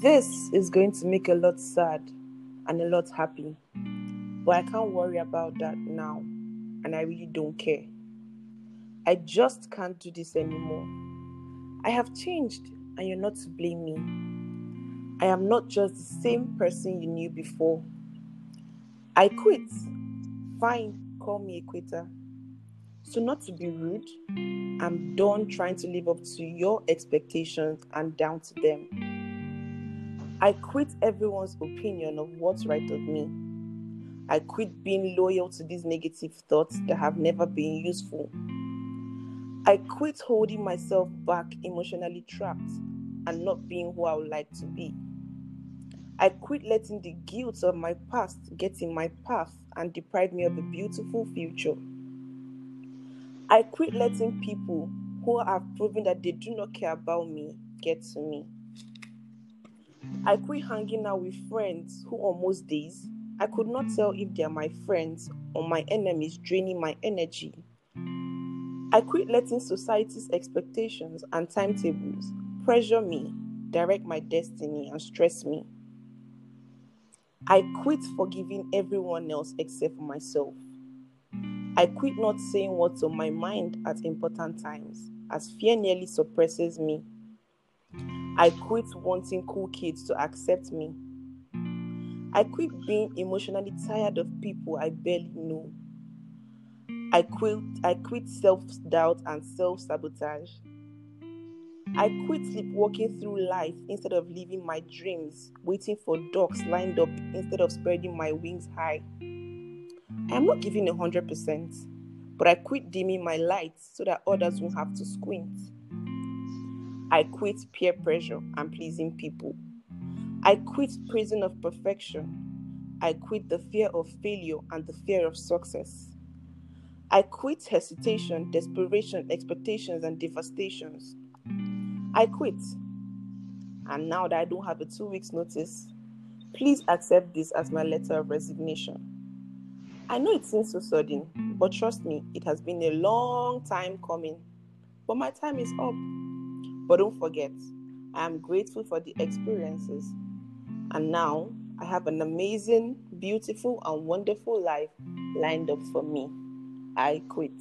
This is going to make a lot sad and a lot happy, but I can't worry about that now, and I really don't care. I just can't do this anymore. I have changed, and you're not to blame me. I am not just the same person you knew before. I quit. Fine, call me a quitter. So, not to be rude, I'm done trying to live up to your expectations and down to them. I quit everyone's opinion of what's right of me. I quit being loyal to these negative thoughts that have never been useful. I quit holding myself back emotionally trapped and not being who I would like to be. I quit letting the guilt of my past get in my path and deprive me of a beautiful future. I quit letting people who have proven that they do not care about me get to me. I quit hanging out with friends who, on most days, I could not tell if they are my friends or my enemies draining my energy. I quit letting society's expectations and timetables pressure me, direct my destiny, and stress me. I quit forgiving everyone else except for myself. I quit not saying what's on my mind at important times, as fear nearly suppresses me. I quit wanting cool kids to accept me. I quit being emotionally tired of people I barely know. I quit I quit self-doubt and self-sabotage. I quit sleepwalking through life instead of living my dreams, waiting for ducks lined up instead of spreading my wings high. I am not giving a hundred percent, but I quit dimming my lights so that others won't have to squint. I quit peer pressure and pleasing people. I quit prison of perfection. I quit the fear of failure and the fear of success. I quit hesitation, desperation, expectations, and devastations. I quit. And now that I don't have a two weeks notice, please accept this as my letter of resignation. I know it seems so sudden, but trust me, it has been a long time coming. But my time is up. But don't forget, I am grateful for the experiences. And now I have an amazing, beautiful, and wonderful life lined up for me. I quit.